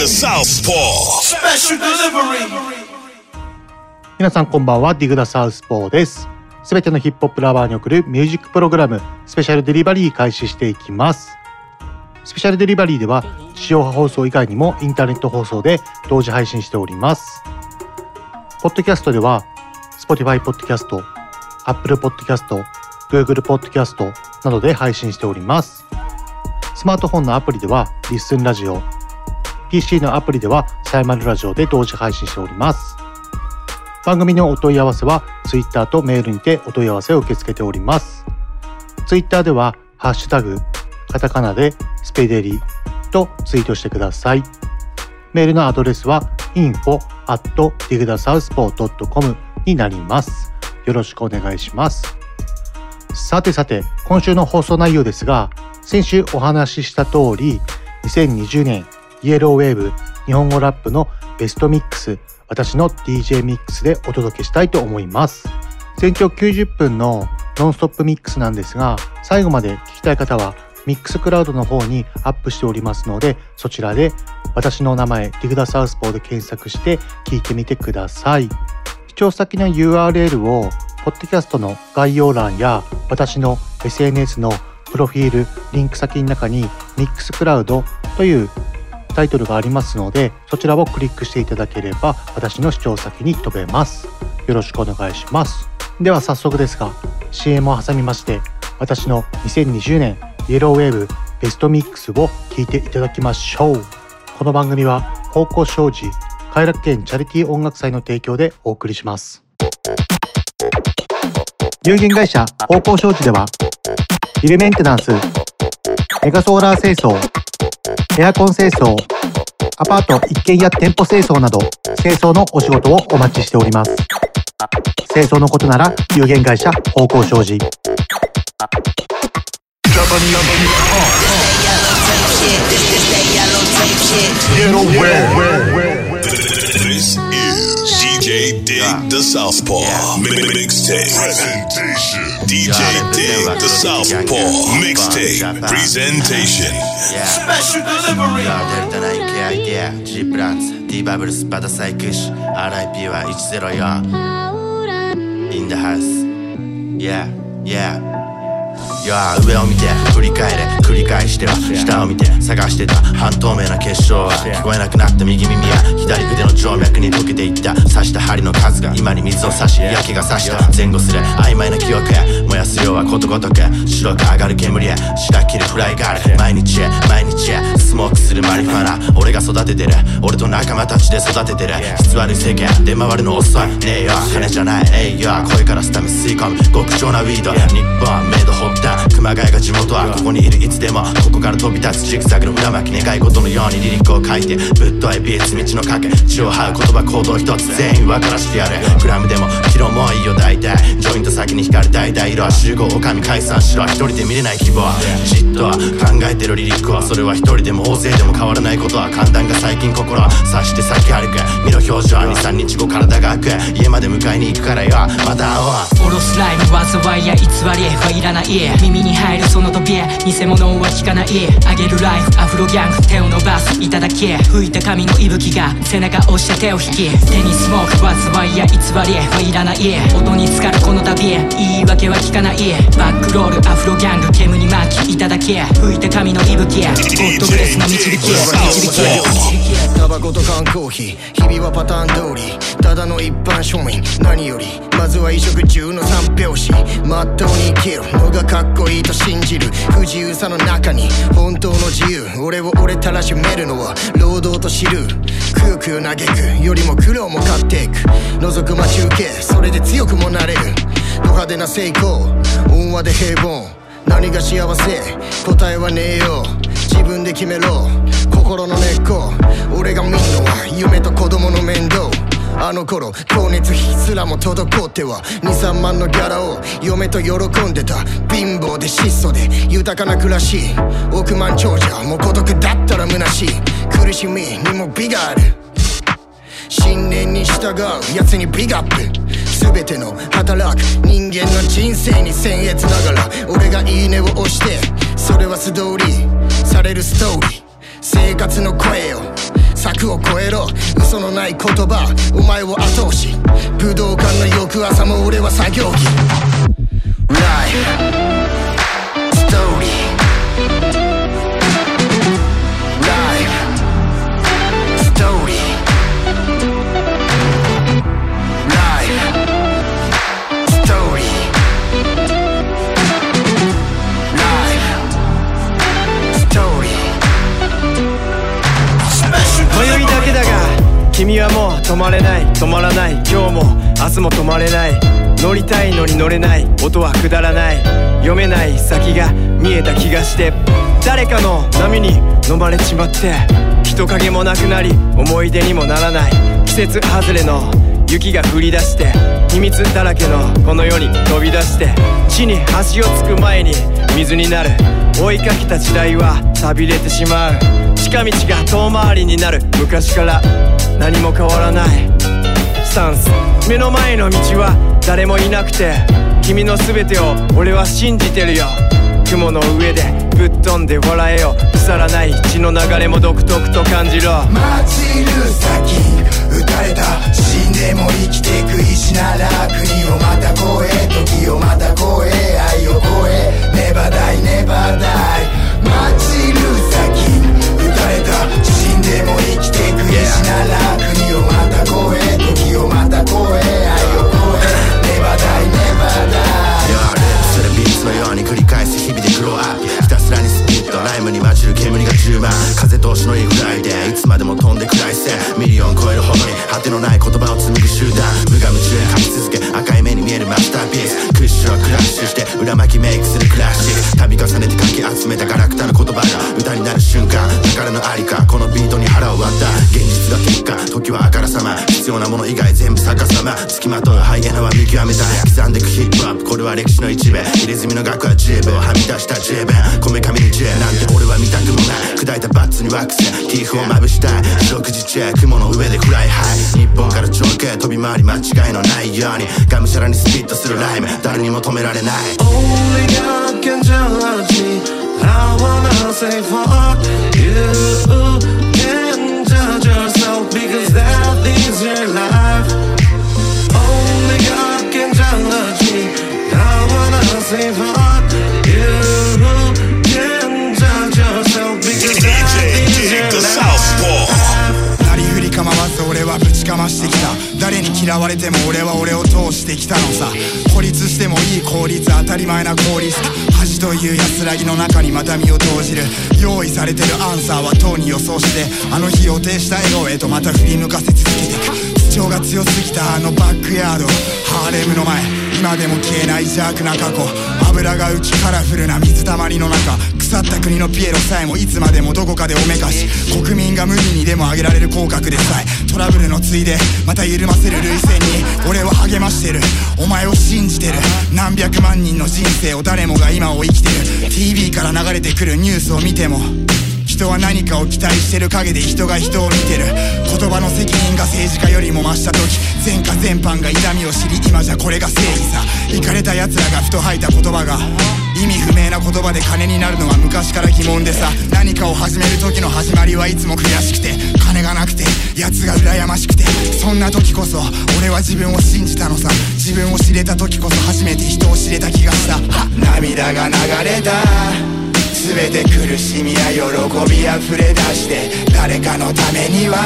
The Southpaw. special delivery. 皆さんこんばんは、ディグダサウスポーです。すべてのヒップホップラバーに送るミュージックプログラム、スペシャルデリバリー開始していきます。スペシャルデリバリーでは、地上波放送以外にもインターネット放送で同時配信しております。ポッドキャストでは、Spotify ポッドキャスト、Apple ポッドキャスト、Google ポッドキャストなどで配信しております。スマートフォンのアプリでは、リッスンラジオ、PC のアプリでは、サイマルラジオで同時配信しております。番組のお問い合わせは Twitter とメールにてお問い合わせを受け付けております。Twitter では、ハッシュタグ、カタカナでスペデリとツイートしてください。メールのアドレスは info at digdasouthpaw.com になります。よろしくお願いします。さてさて、今週の放送内容ですが、先週お話しした通り、2020年イエローウェーブ日本語ラップのベストミックス、私の DJ ミックスでお届けしたいと思います。全長90分のノンストップミックスなんですが、最後まで聞きたい方はミックスクラウドの方にアップしておりますので、そちらで私の名前、ディグダサウスポーで検索して聞いてみてください。視聴先の URL を、ポッドキャストの概要欄や私の SNS のプロフィール、リンク先の中にミックスクラウドというタイトルがありますので、そちらをクリックしていただければ私の視聴先に飛べます。よろしくお願いします。では早速ですが、CM を挟みまして、私の2020年イエローウェーブベストミックスを聞いていただきましょう。この番組は方向障子快楽園チャリティー音楽祭の提供でお送りします。有限会社方向障子では、ビルメンテナンス、メガソーラー清掃、エアコン清掃、アパート一軒家店舗清掃など、清掃のお仕事をお待ちしております。清掃のことなら有限会社方向障子。This is DJ Dig the Southpaw. Mixtape. Presentation. DJ Dig the Southpaw. Mixtape. Presentation. Special delivery. デルタナインケアイデア G プランツ D バブルスパダサイクシ RIP は104 In the house Yeah Yeah いや上を見て振り返れ。繰り返しては下を見て探してた。半透明な結晶は聞こえなくなった右耳や左腕の静脈に溶けていった。刺した針の数が今に水を差し焼けが差した。前後する曖昧な記憶へ。燃やす量はことごとく。白く上がる煙へ。白切るフライガール毎日へ毎日へ。スモークするマリファナ。俺が育ててる。俺と仲間たちで育ててる。質悪い世間。出回るの遅い。ねえよ。金じゃない。えいよ。声からスタミ吸い込む。極上なウィード。日本メイドホッタ熊谷が地元はここにいるいつでもここから飛び立つジグザグの裏巻き願い事のようにリリックを書いてぶっといビーツ道の賭け血を這う言葉行動一つ。全員分からしてやるグラムでもキロもいいよ大体。ジョイント先に光る大体色は集合おかみ解散しろ。一人で見れない希望じっと考えてるリリックは。それは一人でも大勢でも変わらないことは簡単が最近心を察して先歩く。身の表情は23日後体が開く。家まで迎えに行くからよ。また会おう。おろすライム災いや偽りはいらない耳に入るその扉偽物は聞かない。あげるライフ。アフロギャング。手を伸ばす。いただき吹いた髪の息吹が。背中押して手を引き。手にスモーク。災いや。偽りはいらない。音に浸かるこの旅言い訳は聞かない。バックロール。アフロギャング。煙に巻き。いただき吹いた髪の息吹ゴッドブレスの導き導きタバコと缶コーヒー。日々はパターン通り。ただの一般庶民。何より。まずは衣食住の三拍子。まっとうに生きるのがかっこいいと信じる。不自由さの中に。本当の自由。俺を俺たらしめるのは。労働と知る。空空嘆く。よりも苦労も買っていく。覗く待ち受け。それで強くもなれる。ド派手な成功。温和で平凡。何が幸せ。答えはねえよ。自分で決めろ。心の根っこ。俺が見んのは夢と子供の面倒。あの頃光熱費すらも滞っては23万のギャラを嫁と喜んでた貧乏で質素で豊かな暮らし。億万長者もう孤独だったら虚しい。苦しみにも美がある。信念に従う奴にビッグアップ。全ての働く人間の人生に僭越ながら俺がいいねを押してそれは素通りされるストーリー。生活の声よ柵を越えろ。嘘のない言葉お前を後押し。武道館の翌朝も俺は作業着。Right. 君はもう止まれない止まらない。今日も明日も止まれない。乗りたいのに乗れない。音はくだらない。読めない。先が見えた気がして。誰かの波に飲まれちまって。人影もなくなり思い出にもならない。季節外れの。雪が降り出して。秘密だらけの。この世に飛び出して。地に足をつく前に水になる。追いかけた時代は寂れてしまう。近道が遠回りになる昔から何も変わらない。スタンス目の前の道は誰もいなくて君の全てを俺は信じてるよ。雲の上でぶっ飛んで笑えよ。腐らない血の流れも独特と感じろ。マチルサキン撃たれた死んでも生きてく石なら国をまた越え時をまた越え愛を超えネバダイネバダイ。た死んでも生きてく意志なら国をまた越え時をまた越え愛を超え never die never die。Yo それ beats のように繰り返ライムに混じる煙が充満風通しのいい fly でいつまでも飛んでくらいせミリオン超えるほどに果てのない言葉を紡ぐ集団無我夢中に書き続け赤い目に見える masterpiece Kush は crush して裏巻き make するクラッシック度重ねてかき集めたガラクタの言葉が歌になる瞬間宝のありかこのビートに腹を割った現実が結果時はあからさま必要なもの以外全部逆さま付きまとうハイエナは見極めた刻んでくヒップアップこれは歴史の一部入れ墨の額は十分はみ出した十分こめかみに十な俺は見たくもない砕いたバッツにワックスティーフをまぶしたい食事中雲の上でフライハイ日本から上空飛び回り間違いのないようにがむしゃらにスピットするライム誰にも止められない Only God can judge me. I wanna say fuck you. Can judge yourself because that is your life. Only God can judge me. I wanna say fuck you. なりふり構わず俺はぶちかましてきた。誰に嫌われても俺は俺を通してきたのさ。孤立してもいい効率当たり前な効率。恥という安らぎの中にまた身を投じる。用意されてるアンサーはとうに予想して。あの日予定した笑顔へとまた振り向かせ続けていく。主張が強すぎたあのバックヤード。ハーレムの前。今でも消えない邪悪な過去。油が浮きカラフルな水たまりの中。腐った国のピエロさえもいつまでもどこかでおめかし。国民が無理にでも上げられる口角でさえトラブルのついでまた緩ませる涙腺に俺は励ましてる。お前を信じてる。何百万人の人生を誰もが今を生きてる。TV から流れてくるニュースを見ても。人は何かを期待してる陰で人が人を見てる。言葉の責任が政治家よりも増した時前科全般が痛みを知り今じゃこれが正義さ。イかれた奴らがふと吐いた言葉が意味不明な言葉で金になるのは昔から疑問でさ。何かを始める時の始まりはいつも悔しくて金がなくて奴が羨ましくて。そんな時こそ俺は自分を信じたのさ。自分を知れた時こそ初めて人を知れた気がした。は涙が流れた。全て苦しみや喜びあふれ出して誰かのためには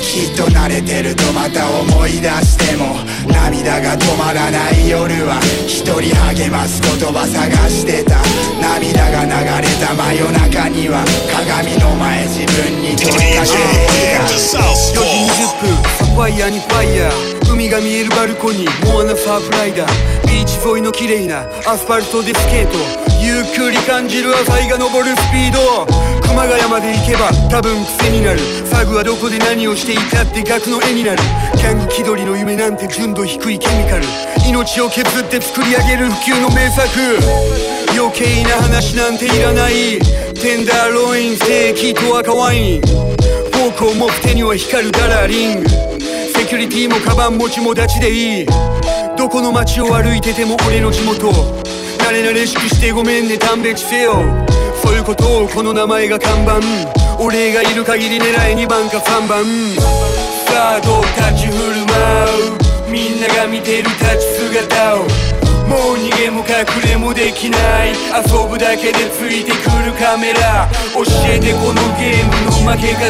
きっと慣れてるとまた思い出しても涙が止まらない夜は一人励ます言葉探してた。涙が流れた真夜中には鏡の前自分に問いかけていた4時20分ファイヤーにファイヤー海が見えるバルコニー。モアナサーフライダー。ビーチ沿いの綺麗な。アスファルトでスケート。ゆっくり感じる朝日が昇るスピード。熊谷まで行けば多分癖になる。 thug はどこで何をしていたって額の絵になる。ギャング気取りの夢なんて純度低いケミカル。命を削って作り上げる不朽の名作。余計な話なんていらない。テンダーロインステーキと赤ワインフォークを持く手には光るダラリング。セキュリティもカバン持ちも立ちでいい。どこの街を歩いてても俺の地元。慣れ慣れしくしてごめんね勘弁してよそういうことをこの名前が看板。俺がいる限り狙え2番か3番さあどう立ち振る舞う。みんなが見てる立ち姿を。もう逃げも隠れもできない。遊ぶだけでついてくるカメラ。教えてこのゲームの負け方。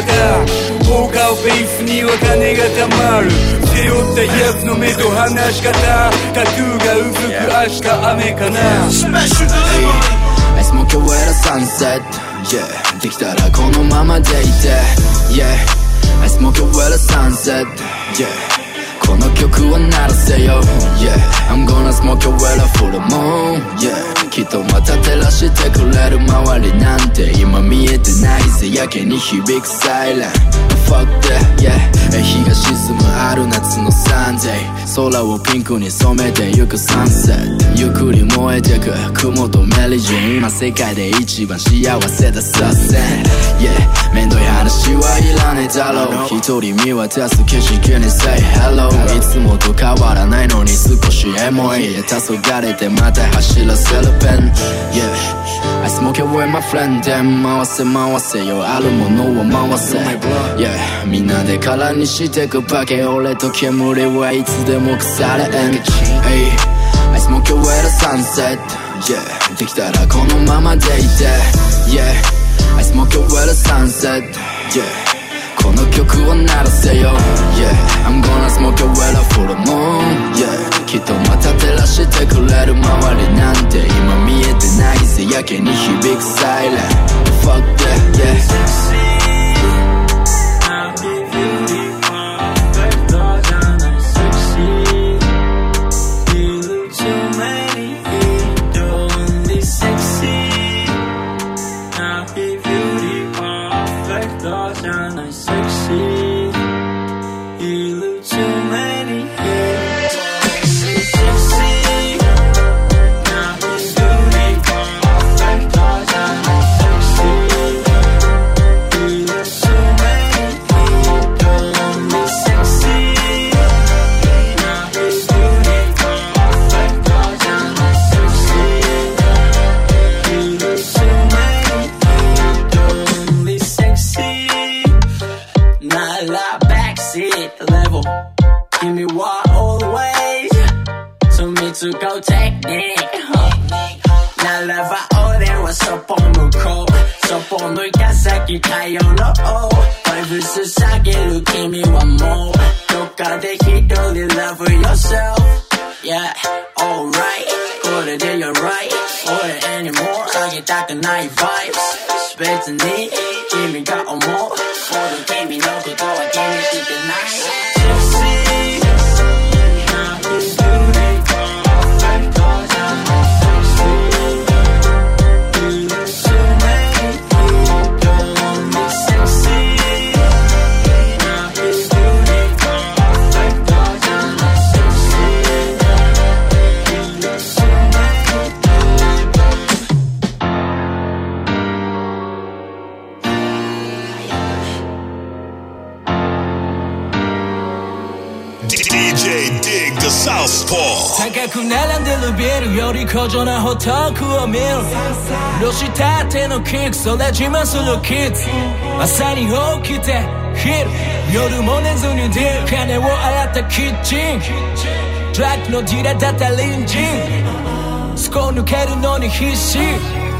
効果をベスには金がたまる。背負ったやつの目と話し方。タトが薄く明日雨かな。アイスモーキウサンセット Yeah できたらこのままでいて。Yeah アイスモーキウサンセット Yeah この曲は鳴らせよ。Yeah I'm gonna smoke a well for the moon. Yeah きっとまた照らしてくれる周りなんて今見えてないぜ。やけに響くサイレン Fuck that yeah. 日が沈むある夏のサンデー空をピンクに染めてゆくサンセットゆっくり燃えてく雲とメリジン今世界で一番幸せださせ Yeah めんどい話はいらねえだろう一人見渡す景色に Say hello? いつもと変わらないのに少しエモい黄昏れてまた走らせるペン Yeah. I smoke away my friend で回せ回せよあるものを回せ Yeah みんなで空にしてくバケ俺と煙はいつでも腐れん Hey I smoke away the sunset Yeah できたらこのままでいて Yeah I smoke away the sunset Yeah この曲を鳴らせよ Yeah I'm gonna smoke away the full moon Yeah きっとまた照らしてくれる周りなんて今見えてないぜやけに響くサイレン Fuck that yeah より高尚なホトクを見る。ロシたてのキックそれ自慢するキッズ。朝に起きて昼夜も寝ずにディル金を洗ったキッチン。トラックのディラだった隣人スコ抜けるのに必死。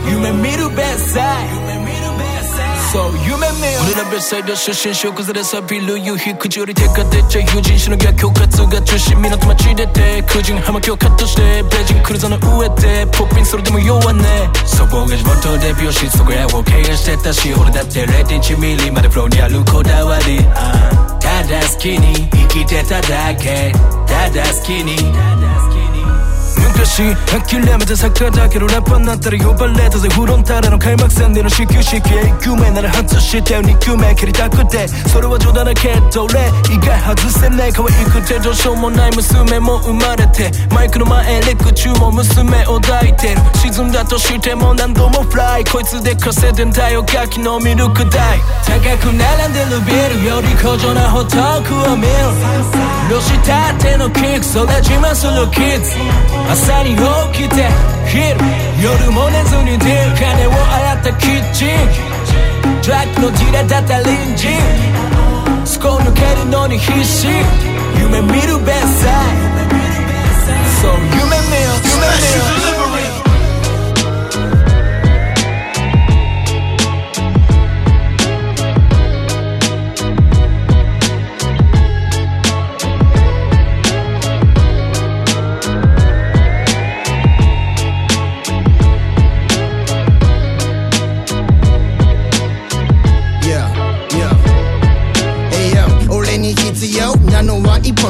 夢見るベッサイ。そう夢見る俺らベッサイド出身小崩れさビル夕日口より手が出ちゃう友人しの逆境活が中心港町出て空人葉巻をカットしてベージンクルーザーの上でポッピンそれでも弱ねそこが地元で美容師そこらを経営してたし俺だって0.1ミリまでフローにあるこだわりあー他だ好きに生きてただけただ好きに昔諦めたサッカーだけどラッパーになったら呼ばれたぜフロンターレの開幕戦での始球式1球目なら外して2球目蹴りたくてそれは冗談だけど俺意外外せない可愛くてどうしようもない娘も生まれてマイクの前レク中も娘を抱いてる沈んだとしても何度もフライこいつで稼いでんだよガキのミルク代高く並んでるビルより高尚なホトークを見るロシたてのキックそれ自慢するキッズ朝に起きて昼夜も寝ずに出る金を洗ったキッチン。トラックのディラだった隣人。スコ抜けるのに必死。夢見るベッサイそう夢。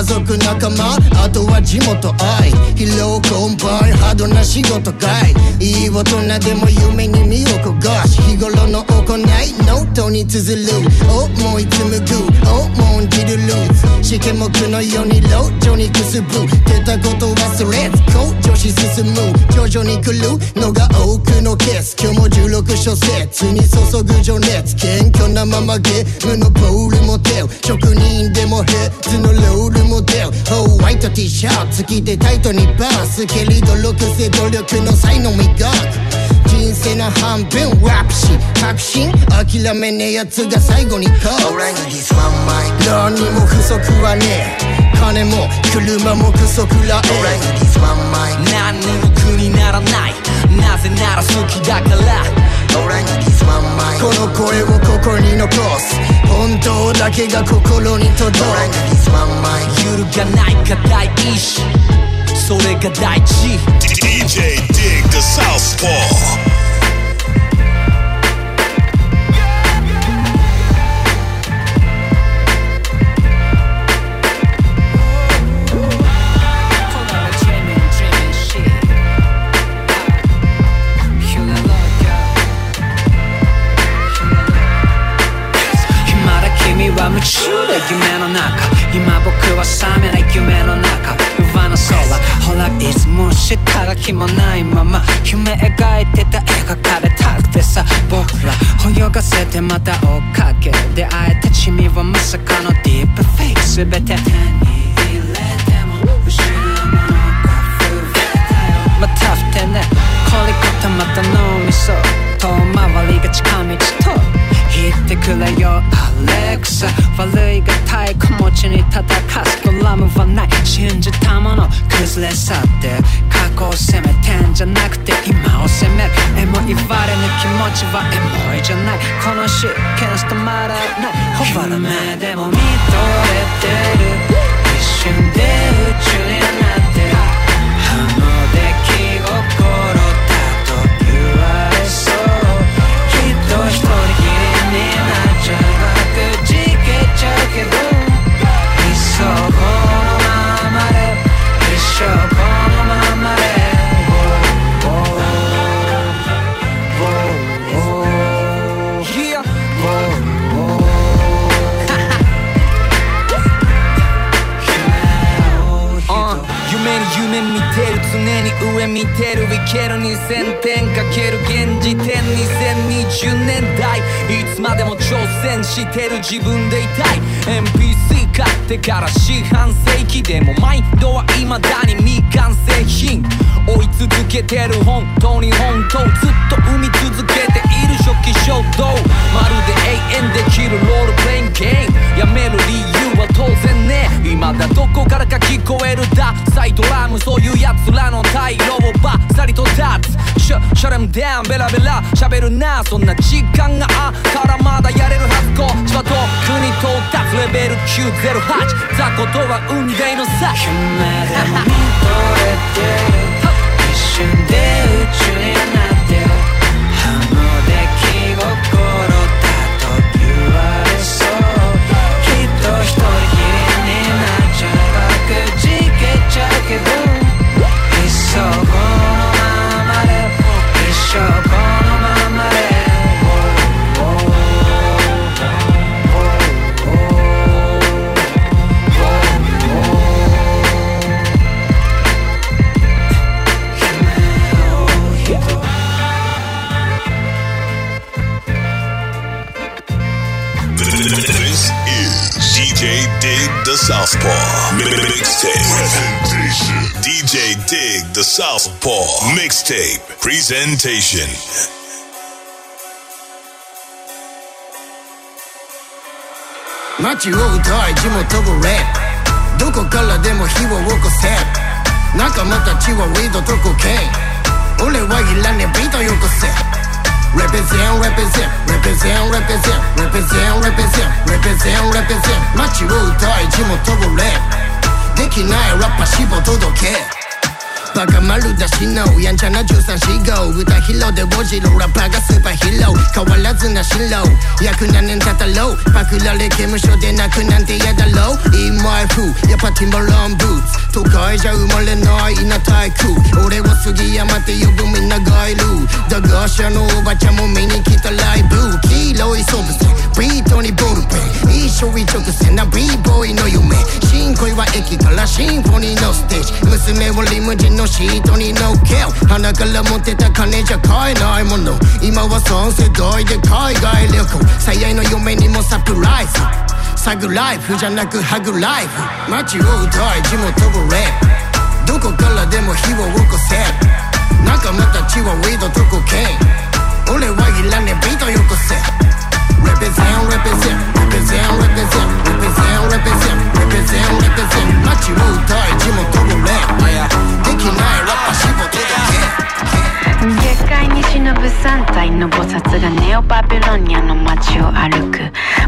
家族仲間あとは地元愛。疲労困憊ハードな仕事かい。いい大人でも夢に身を焦がし日頃の行いノートに綴る。思い紡ぐ重んじる。ルーツ試験目のように路上にくすぶ。出たこと忘れず向上し進む。徐々に来るのが多くのケース。今日も16小節に注ぐ情熱。謙虚なままゲームのボールモデル職人でも heads のロールモデルホワイト T シャツ着てタイトにバース蹴り努力せ努力の才能磨く。人生の半分ラップし確信諦めねえやつが最後に勝つ何にも不足はねえ。金も車も不足らえ何にも苦にならない。なぜなら好きだからこの声をここに残す。本当だけが心に届く。揺るがない固い意志それが大事。DJ Dig the Southpaw.「夢中で夢の中今僕は覚めない夢の中上の空ほらいつも下が気もないまま夢描いてた絵描かれたくてさ僕ら泳がせてまた追っかけ出会えた君はまさかのディープフェイク全て手に入れても失うものが増えたよ。またふてね凝り固まった脳みそ遠回りが近道と言ってくれよ。アレクサ悪いが太鼓持ちに叩かすドラム。はない。信じたもの崩れ去って。過去を責めてんじゃなくて今を責める。エモいバレぬ気持ちはエモいじゃない。このシーケンス止まらない。ほばら目でも見と自分でいたい。NPC 買ってから四半世紀でもマインドは未だに未完成品。追い続けてる本当に本当ずっと生み続けている初期衝動まるで永遠できるロールプレインゲーム。やめる理由は当然ね。未だどこからか聞こえるダサイドラムそういうやつらの退路をバッサリと立つシュシャレムダウンベラベラ喋るなそんな時間があからまだやれるはずこ。っちはと国到達レベル908ザコとは運命のさ。夢でも見とれて一瞬で宇宙になってあの出来心だと言われそう。きっと一人きりになっちゃう。くじけちゃうけどいっそ the Southpaw Mixtape. DJ Dig the Southpaw Mixtape Presentation. 街を歌い地元語レップどこからでも火を起こせ仲間たちはウィードとコケイン俺はいらねえビートよこせ Represent, represent, represent, represent, represent, represent, represent, represent 街を歌い地元語レップできないラッパしぼ届けバカ丸だしのやんちゃな1345歌披露で応じろラッパーがスーパーヒーロー変わらずな進路約何年経ったろうパクられ刑務所で泣くなんて嫌だろう In my f o o やっぱティンバロンブーツ都会じゃ生まれない稲体空俺を杉山って呼ぶみんながいるだが社のおばちゃんも見に来たライブ黄色いソブセビートにボールペン一生一直線な b ボーイの夢新恋は駅からシンフォニーのステージ娘をリムジンのシートに乗っけ鼻から持ってた金じゃ買えないもの。今は3世代で海外旅行。最愛の嫁にもサプライズ。サグライフじゃなくハグライフ。街を歌い地元をレッどこからでも火を起こせ。仲間たちはウィードとコケ。イン俺はいらねえビートよこせ。Represent, represent, represent, represent, represent, represent, represent, represent 街を歌い地元をレップできないラッパしぼ届け下界に忍ぶ3体の菩薩がネオバビロニアの街を歩く。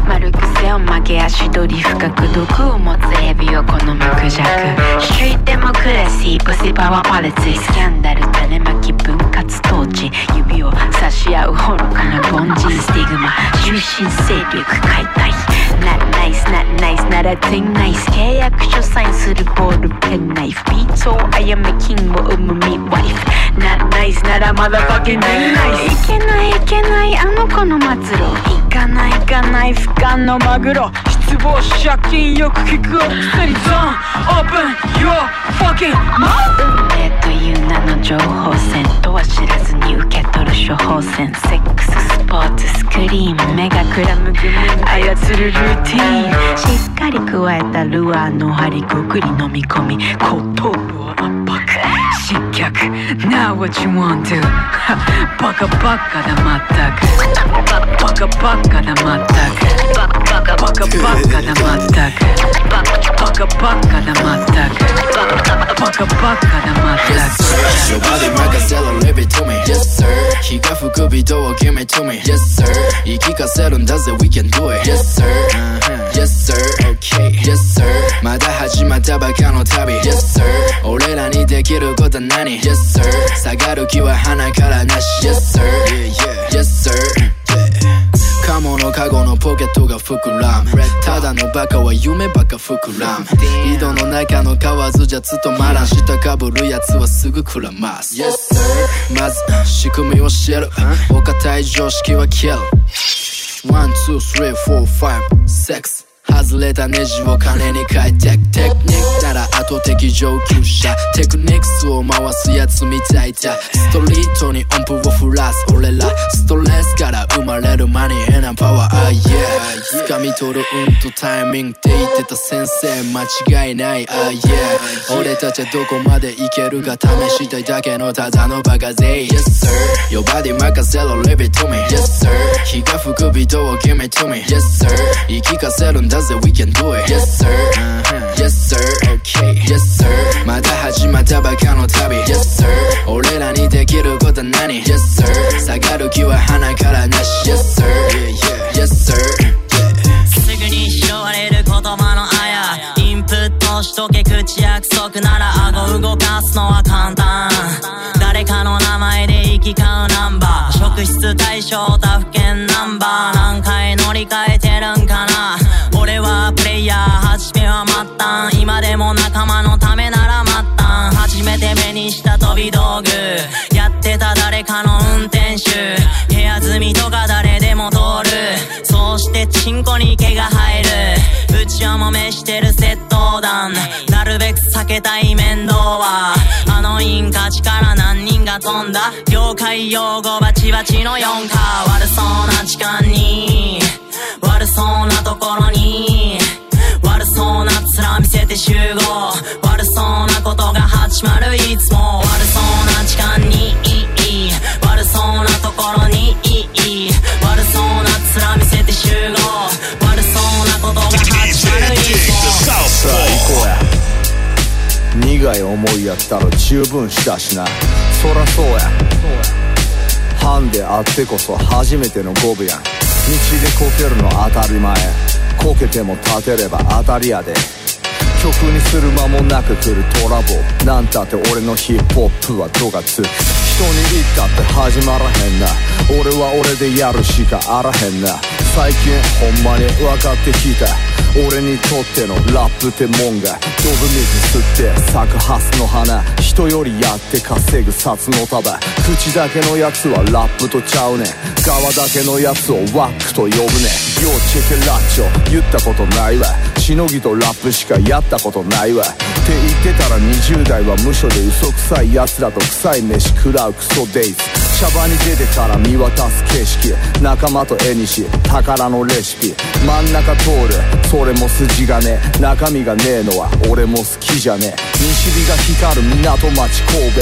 丸癖を曲げ足取り深く毒を持つエビを好むクジャク。ストリートデモクラシープシパワーパレツィスキャンダル種まき分割統治指を差し合う愚かな凡人スティグマ。終身勢力解体。Not nice, not nice, not a thing nice. 契約書サインするボールペンナイフビートをあやめキングを生むミッワイフ Not nice, not a motherfucking thing nice. いけないいけないあの子の末路行かない行かない不可のマグロ望借金よく聞くおくせにゾーン Open your fucking mouth 運命という名の情報戦とは知らずに受け取る処方箋セックススポーツスクリーン目がくらむ組操るルーティーンしっかり加えたルアーの針ごくり飲み込み後頭部を圧迫失脚 Now what you want to バカバカだまったくバカバカだまったくバカバカバカバカバカだまったくバカバカだまったく Your body 任せろ leave it to me Yes sir 日が吹くビートを give me to me Yes sir 言い聞かせるんだぜ we can do it Yes sir Yes sir Okay Yes sir まだ始まったばかの旅 Yes sir 俺らにできることは何 Yes sir 下がる気は鼻からなし Yes sir Yes sir Yeah カモのカゴのポケットが膨らむ。ただのバカは夢ばっか膨らむ。井戸の中の蛙じゃ務まらん下かぶるやつはすぐくらます。Yes sir まず仕組みを知る。お堅い常識は消える。 one, two, three 外れたネジを金に変えてくテクニックなら後的上級者。テクニックスを回すやつみたいだストリートに音符を振らす俺ら。ストレスから生まれる money なパワー。Ah yeah 掴み取る運とタイミングって言ってた先生間違いない。Ah yeah 俺たちはどこまでいけるか試したいだけのただのバカで Yes sir Your body 任せろ。Leave it to me Yes sir 日が吹くビートを give me to me Yes sir 言い聞かせるんだ。ぜ we can do it. Yes sir. Yes sir. Okay. Yes sir. まだ始まったばかの旅 Yes sir. 俺らにできることは何 Yes sir. 下がる気は鼻からなし Yes sir. Yes sir すぐに拾われる言葉のあや。インプットしとけ口約束なら顎動かすのは簡単誰かの名前で行き交うナンバー。職質対象他府県ナンバー。何回乗り換えてるんかなイヤー初めは末端今でも仲間のためなら末端初めて目にした飛び道具。やってた誰かの運転手。部屋住みとか誰でも通る。そうしてチンコに毛が生える。うちはもめしてる窃盗団。なるべく避けたい面倒は。あのインカチから何人が飛んだ。業界用語バチバチの4か悪そうな時間に。悪そうなところに。そうな面見せて集合悪そうなことが始まるいつも悪そうな時間に悪そうなところに悪そうな面見せて集合悪そうなことが始まるいつもさあ行こうや苦い思いやったら十分したしなそらそうやハンであってこそ初めてのゴブやん道でこけるの当たり前こけても立てれば当たりやで。曲にする間もなく来るトラボ。なんたって俺のヒップホップは度がつく。人に言ったって始まらへんな。俺は俺でやるしかあらへんな。最近ほんまに分かってきた。俺にとってのラップってもんが。ドブ水吸って咲くハスの花。人よりやって稼ぐ札の束。口だけのやつはラップとちゃうね。ん側だけのやつをワックと呼ぶね。んようチェケラッチョ。言ったことないわ。しのぎとラップしかやったことないわ。って言ってたら20代は無所で嘘くさい奴らと臭い飯食らうクソデイズ。茶場に出てから見渡す景色仲間と絵にし宝のレシピ。真ん中通る。それも筋がね中身がねえのは俺も好きじゃねえ。西日が光る港町神戸。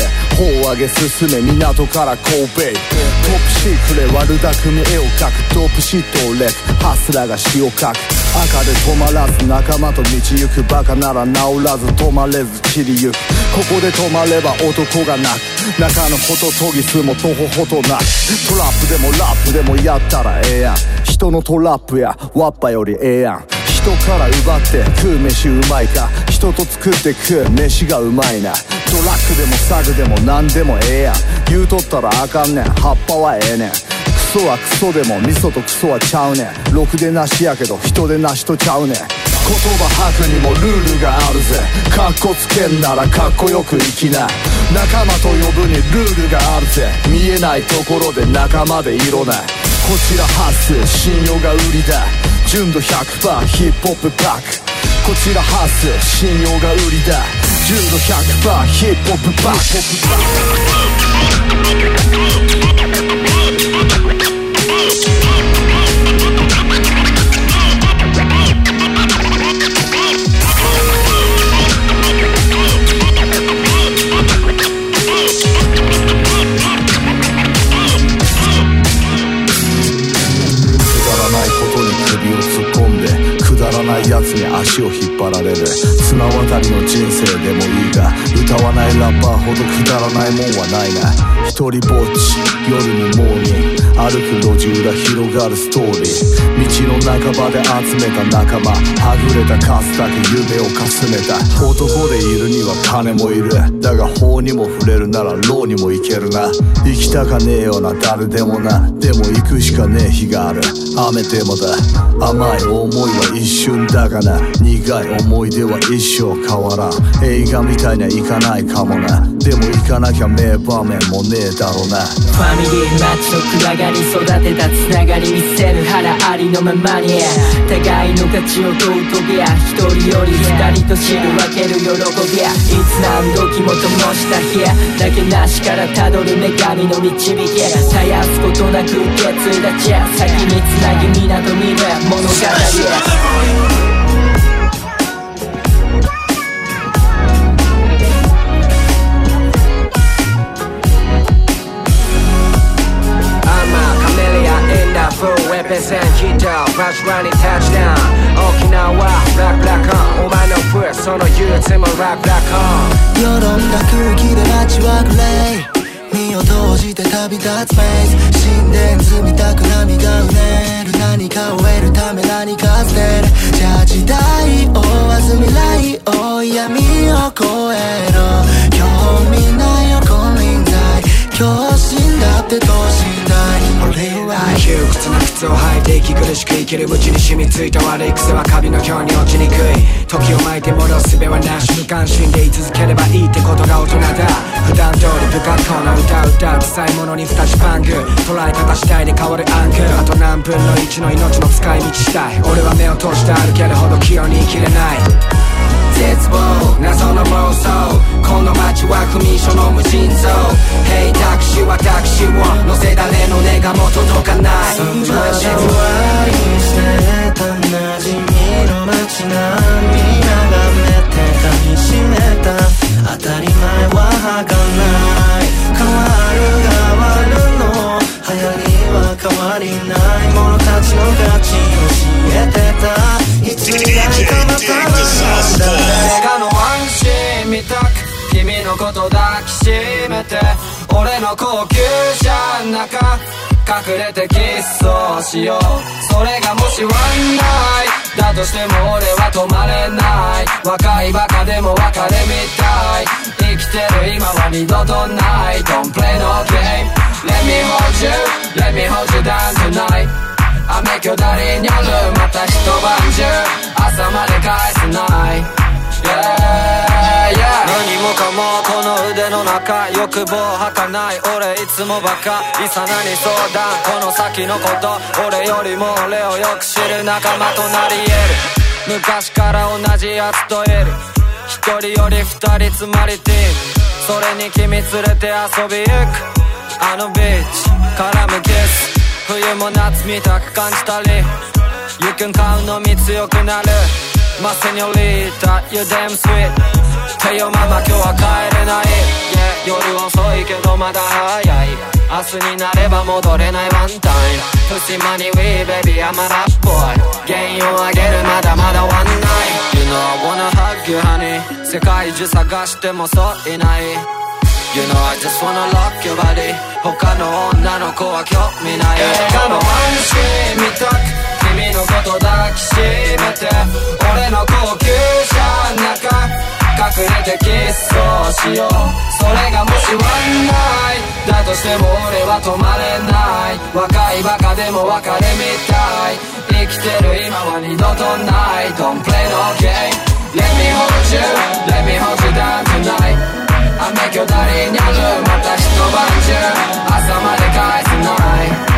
砲上げ進め港から神戸トップシークレ悪巧み絵を描く。トップシートをレク。ハスラーが詩を書く。赤で止まらず仲間と道行くバカなら治らず止まれず散りゆく。ここで止まれば男が泣く。中のホトトギスも徒歩ほどな。トラップでもラップでもやったらええやん。人のトラップやワッパよりええやん。人から奪って食う飯うまいか。人と作って食う飯がうまいな。ドラッグでもサグでも何でもええやん。言うとったらあかんねん。葉っぱはええねん。ソはクソでも味噌とクソはちゃうねん。ろくでなしやけど人でなしとちゃうねん。言葉吐くにもルールがあるぜ。カッコつけんならかっこよく生きな仲間と呼ぶにルールがあるぜ。見えないところで仲間で色ない。こちらハッス信用が売りだ。純度100%ヒップホップパック。こちらハッス信用が売りだ。純度100%ヒップホップパック。くいやつに足を引っ張られる。綱渡りの人生でもいいが歌わないラッパーほどくだらないもんはないな。一人ぼっち夜にモーニング。歩く路地裏広がるストーリー。道の半ばで集めた仲間。はぐれた数だけ夢をかすめた。男でいるには金もいる。だが法にも触れるなら牢にも行けるな。行きたかねえよな誰でもな。でも行くしかねえ日がある。雨でもだ。甘い思いは一瞬だだがな苦い思い出は一生変わらん。映画みたいにはいかないかもな。でも行かなきゃ名場面もねえだろうな。ファミリーマッチの暗がり育てたつながり見せる腹ありのままに。互いの勝ちを問うとびゃ一人より二人と知る分ける喜びや。いつ何時も灯した日だけなしからたどる女神の導き絶やすことなく受け継いだ血先につなぎ港見る物語 full represent ヒットバズラにタッチダウン沖縄ブラックブラックオンお前のプレスその憂鬱もラックブラックオンよどんだ空気で街はグレー身を閉じて旅立つスペース。心電図みたく波がうねる。何かを得るため何か捨てる。じゃあ時代を追わず未来を闇を越えろ。興味ないよ金輪際狂信だって等身大俺は窮屈な靴を履いて息苦しく生きる無知に染みついた悪い癖はカビのように落ちにくい時を巻いて戻す術はなし無関心でい続けれ。ばいいってことが大人だ普段通り不格好な歌歌う臭いものに二つパンク捉え方次第で変わるアンクあと何分の1の命の使い道したい俺は目を閉じて歩けるほど器用に生きれ。ない絶望謎の妄想この街は不眠所の無尽蔵 Hey タクシーはタクシーを乗せ誰の願も届かないそんな場所は捨てた馴染みの街並み眺めて噛みしめた当たり前は儚い変わるが変わりない者たちの価値教えてた。いつになにかまた学んだ誰かの安心みたく君のこと抱きしめて俺の高級車の中隠れてキスをしよう。それがもしワンナイだとしても俺は止まれない。若いバカでも別れみたい。生きてる今は二度とない。Don't play no game Let me hold you Let me hold you down tonight. 雨巨大にあるまた一晩中。朝まで返せない。Yeah, yeah. 何もかもこの腕の中欲望はかない。俺いつもバカ。いさなに相談。この先のこと。俺よりも俺をよく知る仲間となり得る。昔から同じやつといる。一人より二人つまりティーンそれに君連れて遊び行く。あのビーチ絡むキス冬も夏みたく感じたり You can count のみ強くなるマセニョリータ You damn sweet. ってよママ今日は帰れない、yeah、夜遅いけどまだ早い明日になれば戻れないワンタイム不島に We baby I'm a rap boy. 原因をあげるまだまだワンナイ You know I wanna hug you honey. 世界中探してもそういない You know I just wanna lock your body. 他の女の子は興味ない。映画のワンシーン見たく君のこと抱きしめて。俺の高級車の中。隠れてキスをしよう。それがもしワンナイだとしても俺は止まれない。若いバカでも別れみたい。生きてる今は二度とない。Don't play no game Let me hold you. Let me hold you down tonight 雨巨大にあるまた一晩中朝まで返せない。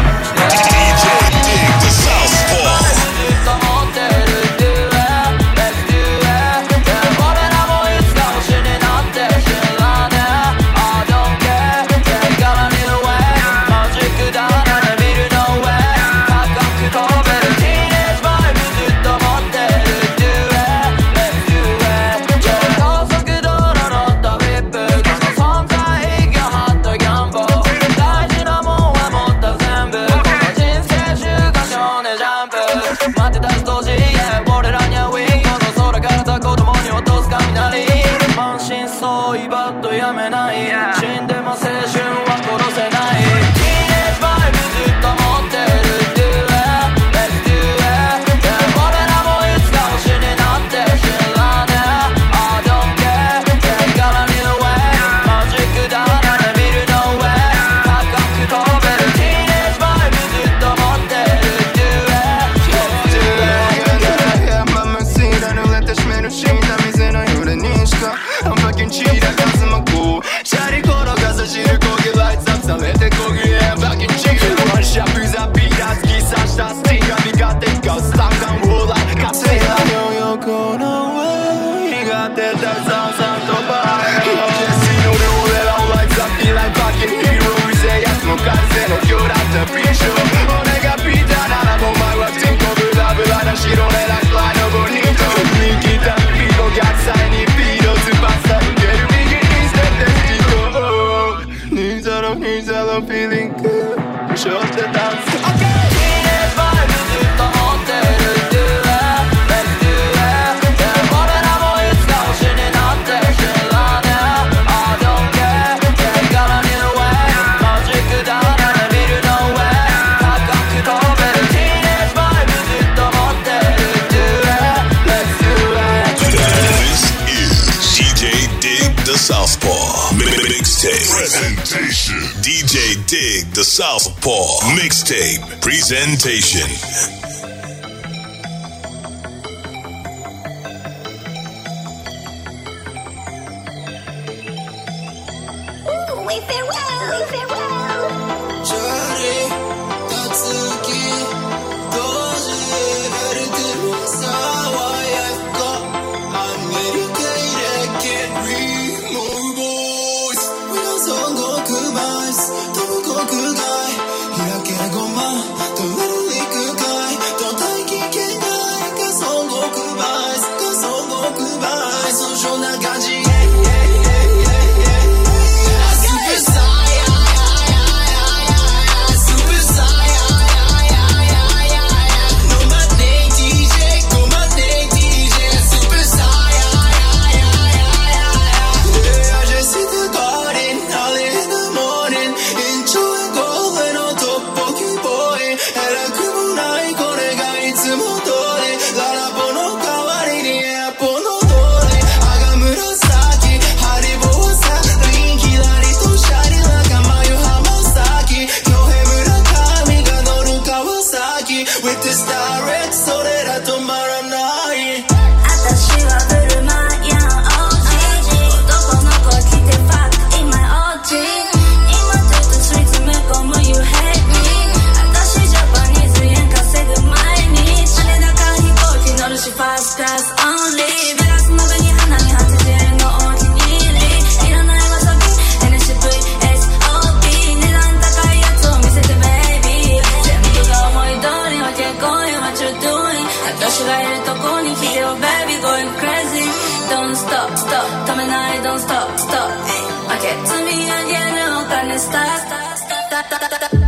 The Southpaw Mixtape Presentation We farewell, we farewell. け積み上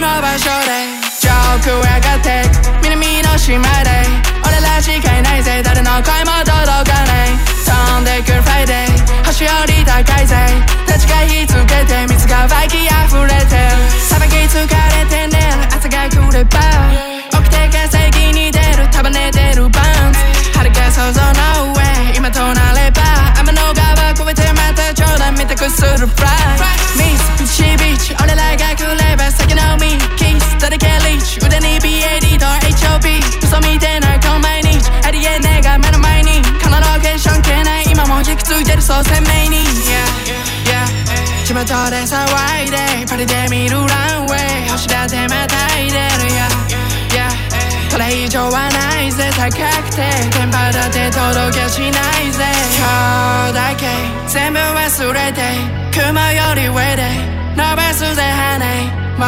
の場所で上空上がって南の島で俺らしかいないぜ。誰の声も届かない。飛んでくるフライデー星より高いぜ。立ちが火つけて水が湧き溢れてるさばき疲れて寝る朝が来れば起きて稼ぎに出る。束ねてるパンツ遥か想像の上。今となれば天の川越えてまた冗談みたくする fly。ミスプチビチ俺らが来れば腕に BAD と HOP 嘘みてないこの毎日ありえねえが目の前にこのロケーション消えない今も引き継いでるそう鮮明に Yeah, yeah. 地元で騒いでパリで見るランウェイ星だってまたいでる Yeah, yeah これ以上はないぜ高くて電波だって届けしないぜ今日だけ全部忘れて雲より上で伸ばすぜ羽もう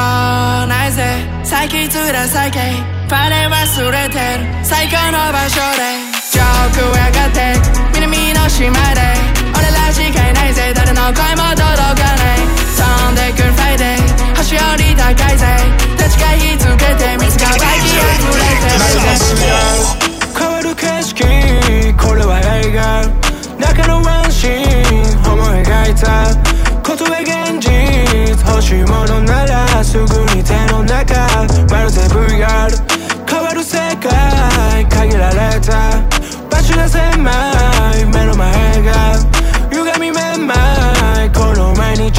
ないぜ。最近つら最近。バレ忘れてる。最高の場所で。上空上がって。南の島で俺らしかいないぜ。誰の声も届かない。飛んでくるフライデー星より高いぜ。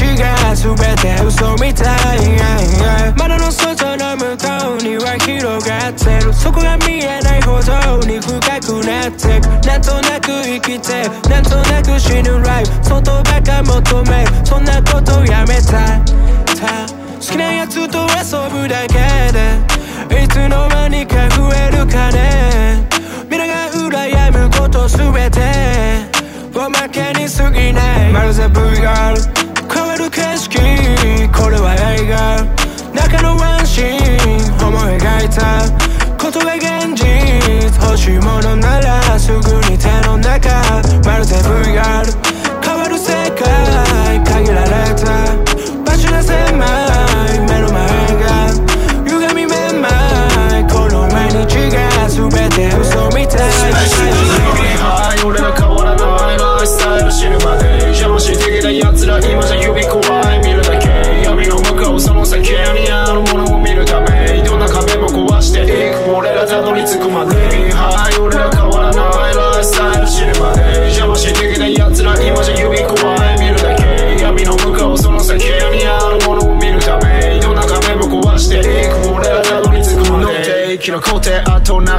の毎日が全て嘘みたい。窓の外の向こうには広がってる。そこが見えないほどに深くなってくなんとなく生きてなんとなく死ぬライフ。外ばか求めそんなことやめた。た好きなやつと遊ぶだけで。いつの間にか増える金皆が羨むことすべて。おまけに過ぎない。まるで VR 変わる景色これは映画中のワンシーン思い描いたことが現実欲しいものならすぐに手の中まるで VR 変わる世界限られた場所が狭い目の前が歪みめまいこの毎日が全て嘘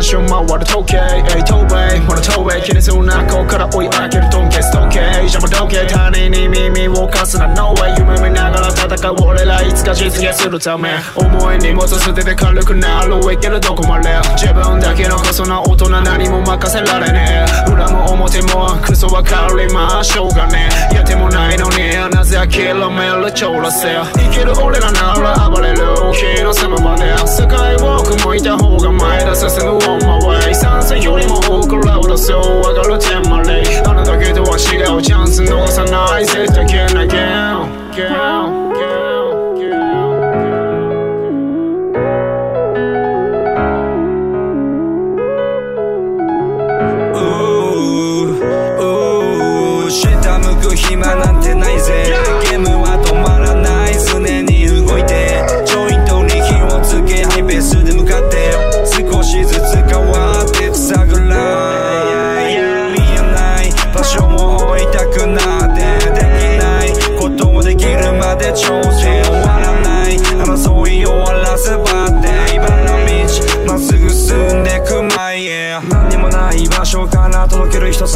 周回る時計えい東米ほら東米気にするなここから追い上げるドンゲスト時計邪魔時計他人に耳を貸すな。No way 夢見ながら戦う俺らいつか実現するため。重い荷物捨てて軽くなるいけるどこまで。自分だけのこそな大人何も任せられねえ。裏も表もクソは変わりましょうがねやってもないのになぜ諦める超らせ生きる俺らなら暴れる日の様まで。世界を向いた方が前だ進む on my way 賛成よりも多くラウドそう上がるテンマレイあなただけとは違うチャンス逃さない絶対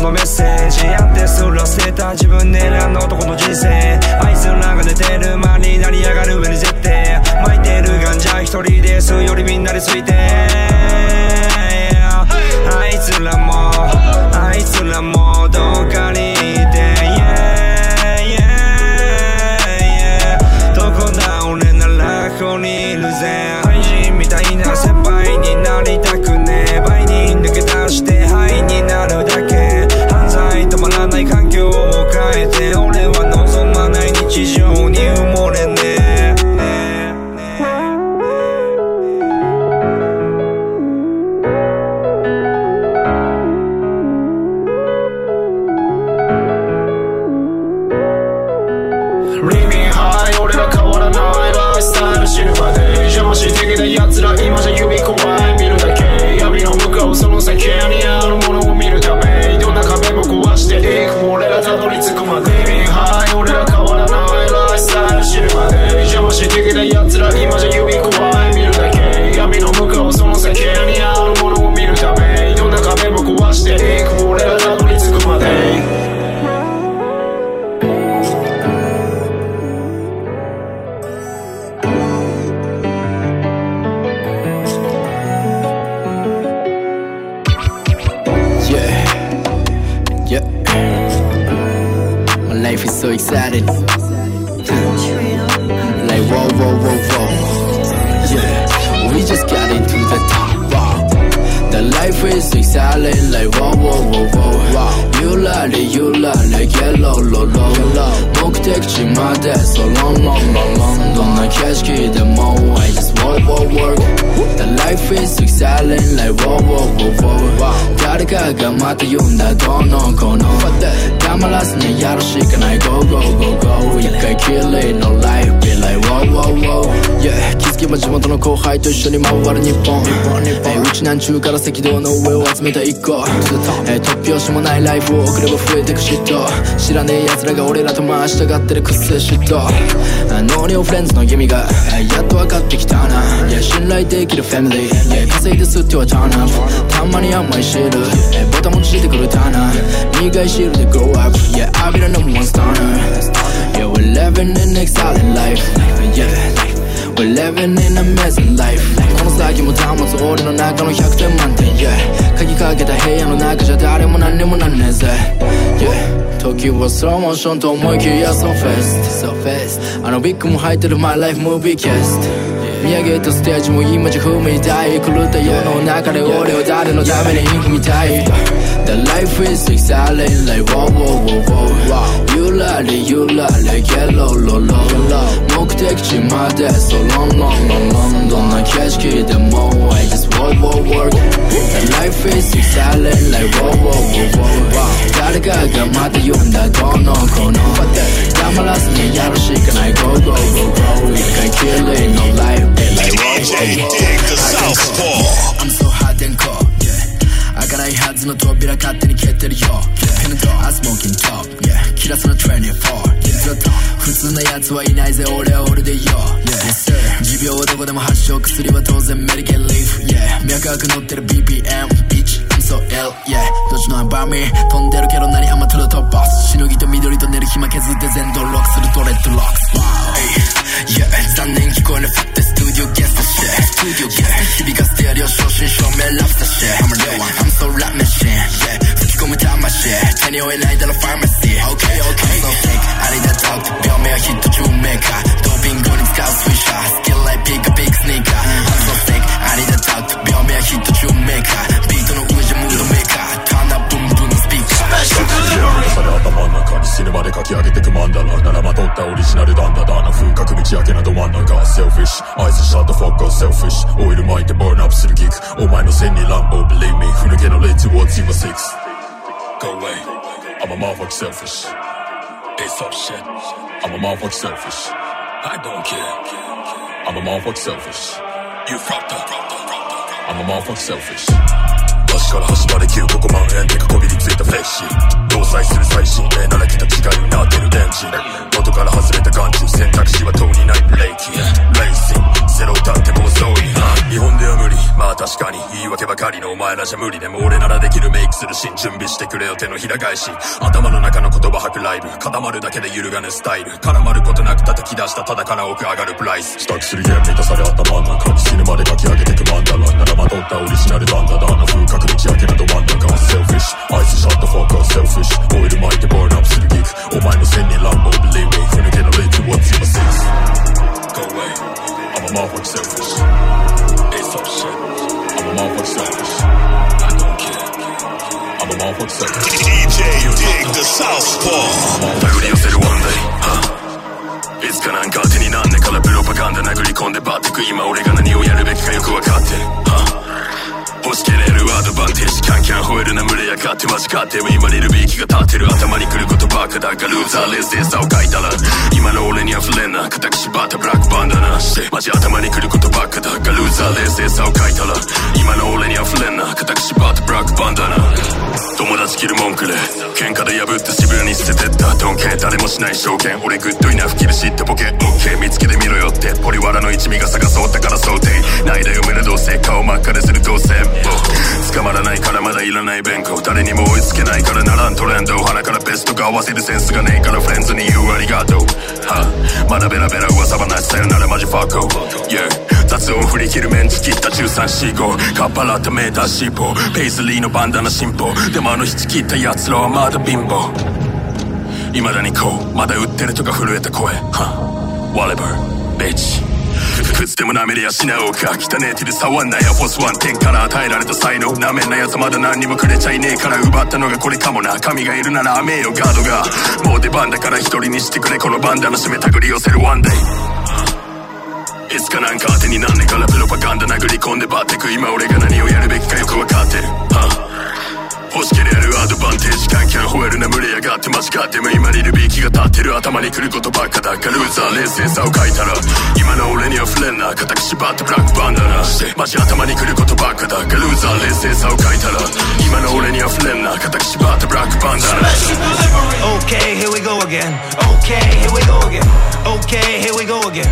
のメッセージやってすら捨てた自分で選んだ男の人生。あいつらが寝てる間に成り上がる上に絶対巻いてるガンジャ一人ですよりみんなについて。あいつらもあいつらも。えーうちなんちゅうから赤道の上を集めた一個えー突拍子もないライフを送れば増えてく嫉妬。知らねえ奴らが俺らと回したがってるくっせ嫉妬。あノーニオフレンズの意味が。えーやっと分かってきたな。Yeah 信頼できるファミリー。Yeah 稼いですってはターンアップたまに甘いシール。えーボタン持ちしてくるターナー。苦いシールで grow up Yeah I'll be the number one stunner. Yeah we're living an exciting life. Yeah. We're living in a amazing life この先も保つ俺の中の100点満点 Yeah 鍵かけた部屋の中じゃ誰も何にもなんねえぜ Yeah 時はスローモーションと思いきや So fast So fast あのビッグも入ってる My life movie cast 見上げたステージも今じゃ踏みたい狂った世の中で俺を誰のために踏みたい The life is exciting like wow wow wow wow You love it, you love it, yellow low low low 目的地まで so long long long long どんな景色でも I just wow wow work The life is exciting like wow wow wow wow 誰かがまた言うんだどうのこうの黙らずにやるしかない Go go go go 一回きりの life Like wow DJ Dig the Southpaw. I'm so hot and cold, yeah. 開かないはずの扉勝手に蹴ってるよ Pin the door, I'm smoking top, yeah. キラスの24 It's the top 普通な奴はいないぜ俺は俺でよ Yes sir. 持病はどこでも発症薬は当然メディケンリーフ Yeah. 脈拍乗ってる BPM Bitch I'm so ill, yeah. どっちのアバーミー飛んでるけど何アマトゥルトップバスしのぎと緑と寝る暇削って全ドロックするドレッドロックス。Wow Yeah. 残念聞こえない Fuck the studio guess the shit Studio guess 響かせてやるよ正真正銘ラブスター shit I'm a real one I'm so rap machine Yeah 吹き込む魂手に負えないだろ pharmacy Okay okay I'm so sick ありだアップするギクお前の線にランボー believe me ふぬけのレッツ what's even six Go away I'm a motherfucker selfish It's up shit I'm a motherfucker selfish I don't care I'm a motherfucker selfish You fucked up I'm a motherfucker selfish 端から端まで9個5万円でかこびりついたフレッシー搭載する最新鋭なら桁違いに。なってる電池元から外れた眼中選択肢は遠に。ないブレーキレイシングセロ歌ってもうそうい日本では無理まあ確かに。言い訳ばかりのお前らじゃ無理でも俺ならできるメイクするシーン準備してくれよ手のひら返し頭の中の言葉吐くライブ固まるだけで揺るがぬスタイル絡まることなく叩き出したただから奥上がるプライス支度するゲーム満たされ頭の中に。死ぬまで書き上げてくマンダラならまとったオリジナルダンダダンの風格道開けなど真ん中セルフィッシュアイスシャットフォーカーセルフィッシュオイル巻いてバーンアップするギクお前の千人乱暴 believe me ふぬけのレイト what's your sense Go away I'm a motherfucking selfish It's so shit I'm a motherfucking selfish I don't care I'm a motherfucking selfish DJ Dig the Southpaw 手繰り寄せるワンデイいつかなんか当てになんねからプロパガンダ殴り込んでバッテク今俺が何をやるべきかよく分かってる押し切れるアドバンテージ。キャンキャン吠えるな群れやがってマジかって今にルビーキが立てる。頭に来ることばっかだがルーザー冷静さを書いたら。今の俺には触れんな。固く縛ったブラックバンダナ。してマジ頭に来ることばっかだ。がルーザー冷静さを書いたら今の俺には触れんな。固く縛ったブラックバンダナ。友達切る文句で喧嘩で破って渋谷に捨ててったドンケ誰もしない証券俺グッドイナフキル知ってボケ。オッケー見つけてみろよって。ポリワラの一味が探そうだから想定ないだよ胸どうせ顔真っ赤でするどうせ捕まらないからまだいらない弁護。誰にも追いつけないからならんトレンド鼻からベストが合わせるセンスがねえからフレンズに言うありがとう。はまだベラベラ噂話。さよならマジファッコ Yeah 雑音振り切るメンチ切った1345カッパラったメーターシーポ。ーペイズリーのバンダナ進歩でもあの引き切った奴らはまだ貧乏。未だにこう。まだ売ってるとか震えた声。は Whatever bitch. くつでも舐めりゃしなおか汚ねえ手で触んなやフォスワン天から与えられた才能なめんなやつまだ何にもくれちゃいねえから奪ったのがこれかもな神がいるなら甘えよガードが。もう出番だから一人にしてくれ。このバンダナ締めたぐり寄せるワンデイ。いつかなんか当てになんねえからプロパガンダ殴り込んでバッテく今俺が何をやるべきかよくわかってる。は欲しけりゃるアドバンテージキャンキャン吠えるな群れやがってマジかでも今リルビーキが立ってる頭に来ることばっかだがルーザー冷静さを書いたら今の俺には触れんな固く縛ったブラックバンダナしてマジ頭に来ることばっかだがルーザー冷静さを書いたら今の俺には触れんな固く縛ったブラックバンダナ Okay, here we go again. Okay, here we go again. Okay, here we go again.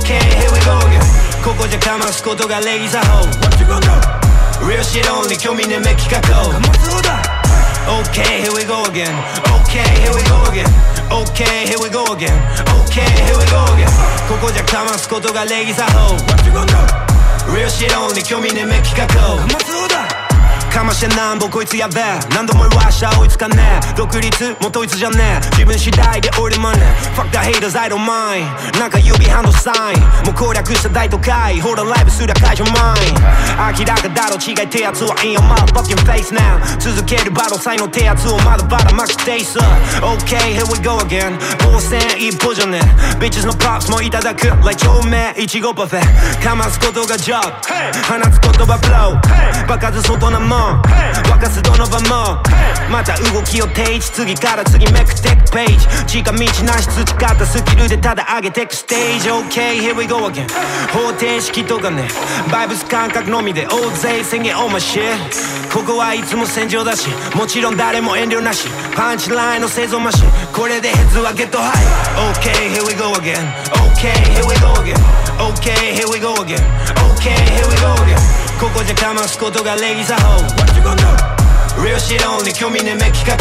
Okay, here we go again. ここじゃかますことが礼儀作法 What you gonna do? Real shit only 興味ねめ企画 Okay, here we go again. Okay, here we go again. Okay, here we go again. Okay, here we go again. ここじゃかますことが礼儀作法? Real shit only 興味ねめ企画かましてなんぼこいつやべえ。何度も言わした追いつかねえ。独立？も統一じゃねえ。自分次第で俺マネ Fuck the haters I don't mind なんか指ハンドサイン。もう攻略した大都会。ほらライブすりゃ解除マイン明らかだろ違いってやつは in your motherfucking face now 続けるバトル才能ってやつをまだまだマキテイス Okay here we go again 防戦一歩じゃねえ。Bitches の props もいただく。Like 照明いちごパフェ。かますことが job 放つ言葉 blow 爆発外なもん沸かすどの場も。また動きを定位置次から次めくってくページ。近道なし培ったスキルでただ上げてくステージ。OK here we go again 方程式とかね。バイブス感覚のみで大勢宣言 on my shit ここはいつも戦場だし。もちろん誰も遠慮なし。パンチラインの製造マシン。これでヘッズはゲットハイ。OK here we go again OK here we go again OK here we go again OK here we go again ここじゃかますことが礼儀作法 What you gonna do? Real shit only 興味ねめ企画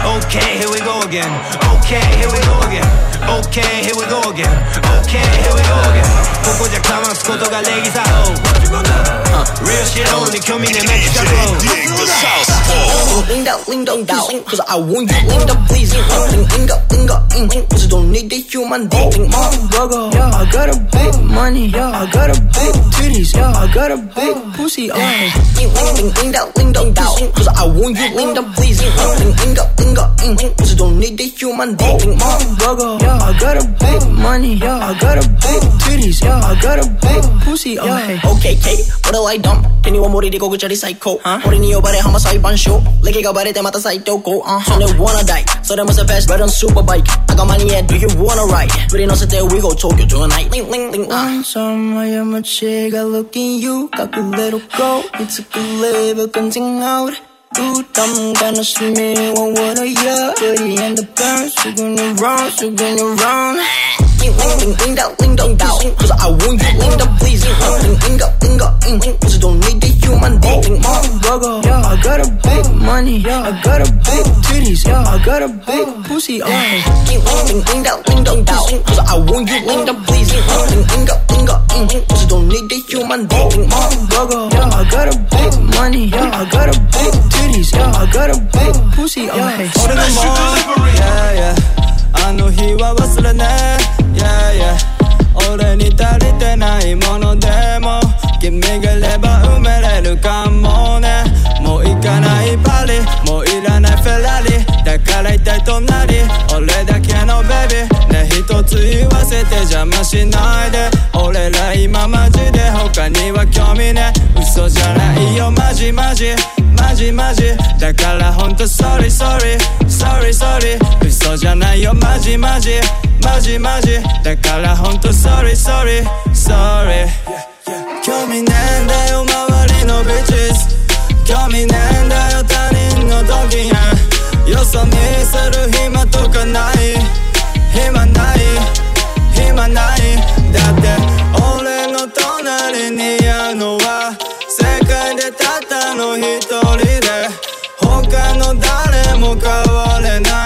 Okay, here we go again. Okay, here we go again. Okay, here we go again. Okay, here we go again. ここじゃかますことが礼儀作法 What you gonna do? Real shit only 興味ねめ企画 Lean up, lean up, down, cause I want you lean up, please. Lean, lean up, lean up, mm, cause you don't need the human being. Oh, go, yeah, I got a big money, yeah, I got a big titties, yeah, I got a big pussy, oh. Lean, lean, lean up, lean up, down, cause I want you lean up, please. Lean, lean up, lean up, mm, cause you don't need the human being. Oh, go, yeah, I got a big money, yeah, I got a big titties, yeah, I got a big pussy, oh. Okay, K, what a lie dump. 手には森でこぐちゃり最高。俺に呼ばれ浜裁判所。歴がバレてまた再投稿。Uh, それ wanna die。それもさ fast ride on super bike。赤間に yeah, do you wanna ride? 振り乗せて we go 東京 tonight。Ling, ling, ling, uh. sama ya mace ga looking you. 隠れる go. いつくれば continue out. Utang ka na swimming, what would I yeah? Dirty and the burn, so gonna run, so gonna run. Linda, Linda, Linda, cause I want you, Linda, please. Linda, Linda, Linda, cause I don't need the human being. Go, go, yeah, I got a big money, yeah, I got a big titties, yeah, I got a big pussy, okay. Linda, Linda, Linda, cause I want you, Linda, please. Linda, Linda, Linda, cause I don't need the human being. Go, go, yeah, I got a big money, yeah, I got a big titties, yeah, I got a big pussy, okay. 俺のも yeah, yeah あの日は忘れね。Yeah, yeah 俺に足りてないものでも君がいれば埋めれるかもね。もう行かないパリもういらないフェラリだから一体隣俺だけのベビー。ね一つ言わせて邪魔しないで。俺ら今マジで他には興味ね嘘じゃないよマジマジ。ジマジだからほんと sorry sorry sorry sorry 嘘じゃないよ。マジマジマジマジだからほんと sorry sorry sorry 興味ねえんだよ周りのビッチス興味ねえんだよ他人の時やよそ見する暇とかない。暇ない。暇ない。だって俺の隣にいるのは世界でたったの一人。他の誰も変われない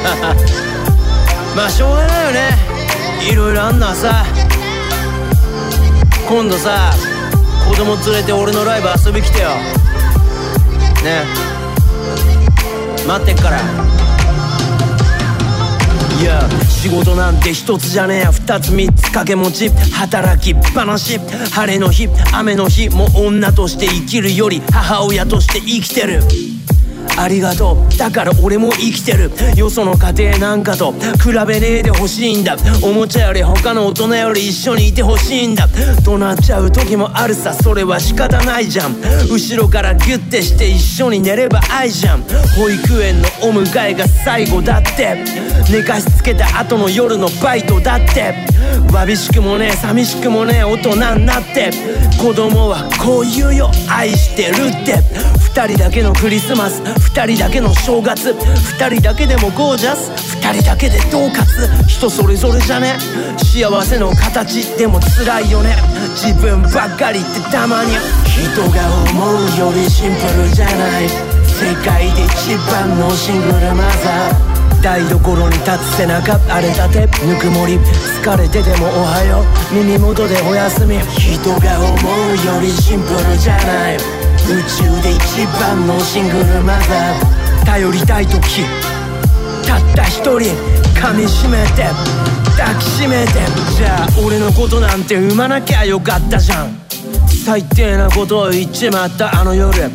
まあしょうがないよね。いろいろあんのはさ。今度さ子供連れて俺のライブ遊び来てよ。ね。待ってっから。いや仕事なんて一つじゃねえや二つ三つ掛け持ち。働きっぱなし。晴れの日雨の日。も女として生きるより母親として生きてる。ありがとう。だから俺も生きてる。よその家庭なんかと。比べねえで欲しいんだ。おもちゃより他の大人より一緒にいて欲しいんだ。となっちゃう時もあるさ。それは仕方ないじゃん。後ろからギュッてして一緒に寝れば愛じゃん。保育園のお迎えが最後だって。寝かしつけた後の夜のバイトだって。わびしくもねえ寂しくもねえ大人になって。子供はこう言うよ。愛してるって。二人だけのクリスマス。二人だけの正月。二人だけでもゴージャス。二人だけでどうかつ人それぞれじゃね？幸せの形。でも辛いよね。自分ばっかりってたまに。人が思うよりシンプルじゃない。世界で一番のシングルマザー。台所に立つ背中。荒れたてぬくもり。疲れててもおはよう。耳元でおやすみ。人が思うよりシンプルじゃない。宇宙で一番のシングルマザー頼りたい時たった一人噛みしめて抱きしめてじゃあ俺のことなんて産まなきゃよかったじゃん最低なことを言っちまったあの夜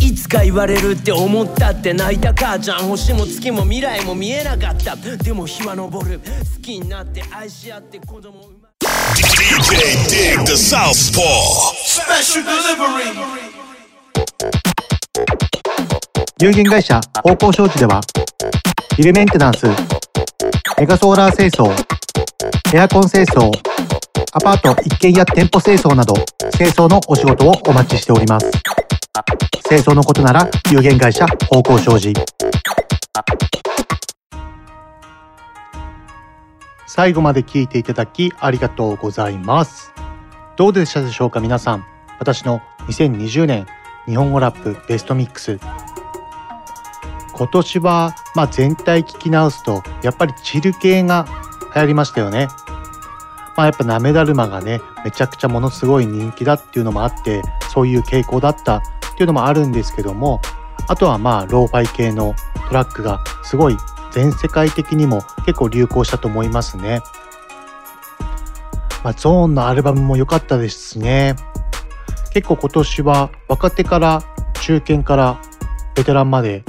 いつか言われるって思ったって泣いた母ちゃん星も月も未来も見えなかったでも日は昇る好きになって愛し合って子供 DJ Dig the Southpaw. Special delivery. 有限会社方向商事ではビルメンテナンスメガソーラー清掃エアコン清掃アパート一軒家店舗清掃など清掃のお仕事をお待ちしております。清掃のことなら有限会社方向商事。最後まで聞いていただきありがとうございます。どうでしたでしょうか皆さん。私の2020年日本語ラップベストミックス。今年は、まあ、全体聞き直すとやっぱりチル系が流行りましたよね。まあ、やっぱなめだるまがねめちゃくちゃものすごい人気だっていうのもあってそういう傾向だったっていうのもあるんですけどもあとはまあローファイ系のトラックがすごい全世界的にも結構流行したと思いますね。まあ、ゾーンのアルバムも良かったですしね。結構今年は若手から中堅からベテランまで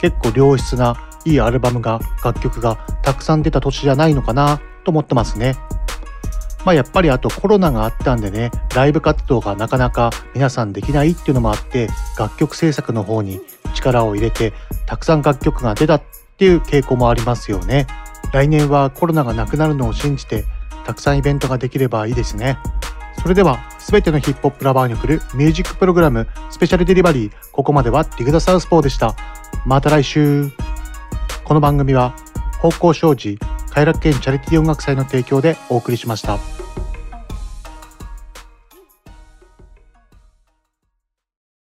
結構良質ないいアルバムが楽曲がたくさん出た年じゃないのかなと思ってますね。まあやっぱりあとコロナがあったんでねライブ活動がなかなか皆さんできないっていうのもあって楽曲制作の方に力を入れてたくさん楽曲が出たっていう傾向もありますよね。来年はコロナがなくなるのを信じてたくさんイベントができればいいですね。それでは全てのヒップホップラバーに送るミュージックプログラムスペシャルデリバリーここまではディグダサウスポーでした。また来週この番組は方向障子快楽園チャリティー音楽祭の提供でお送りしました。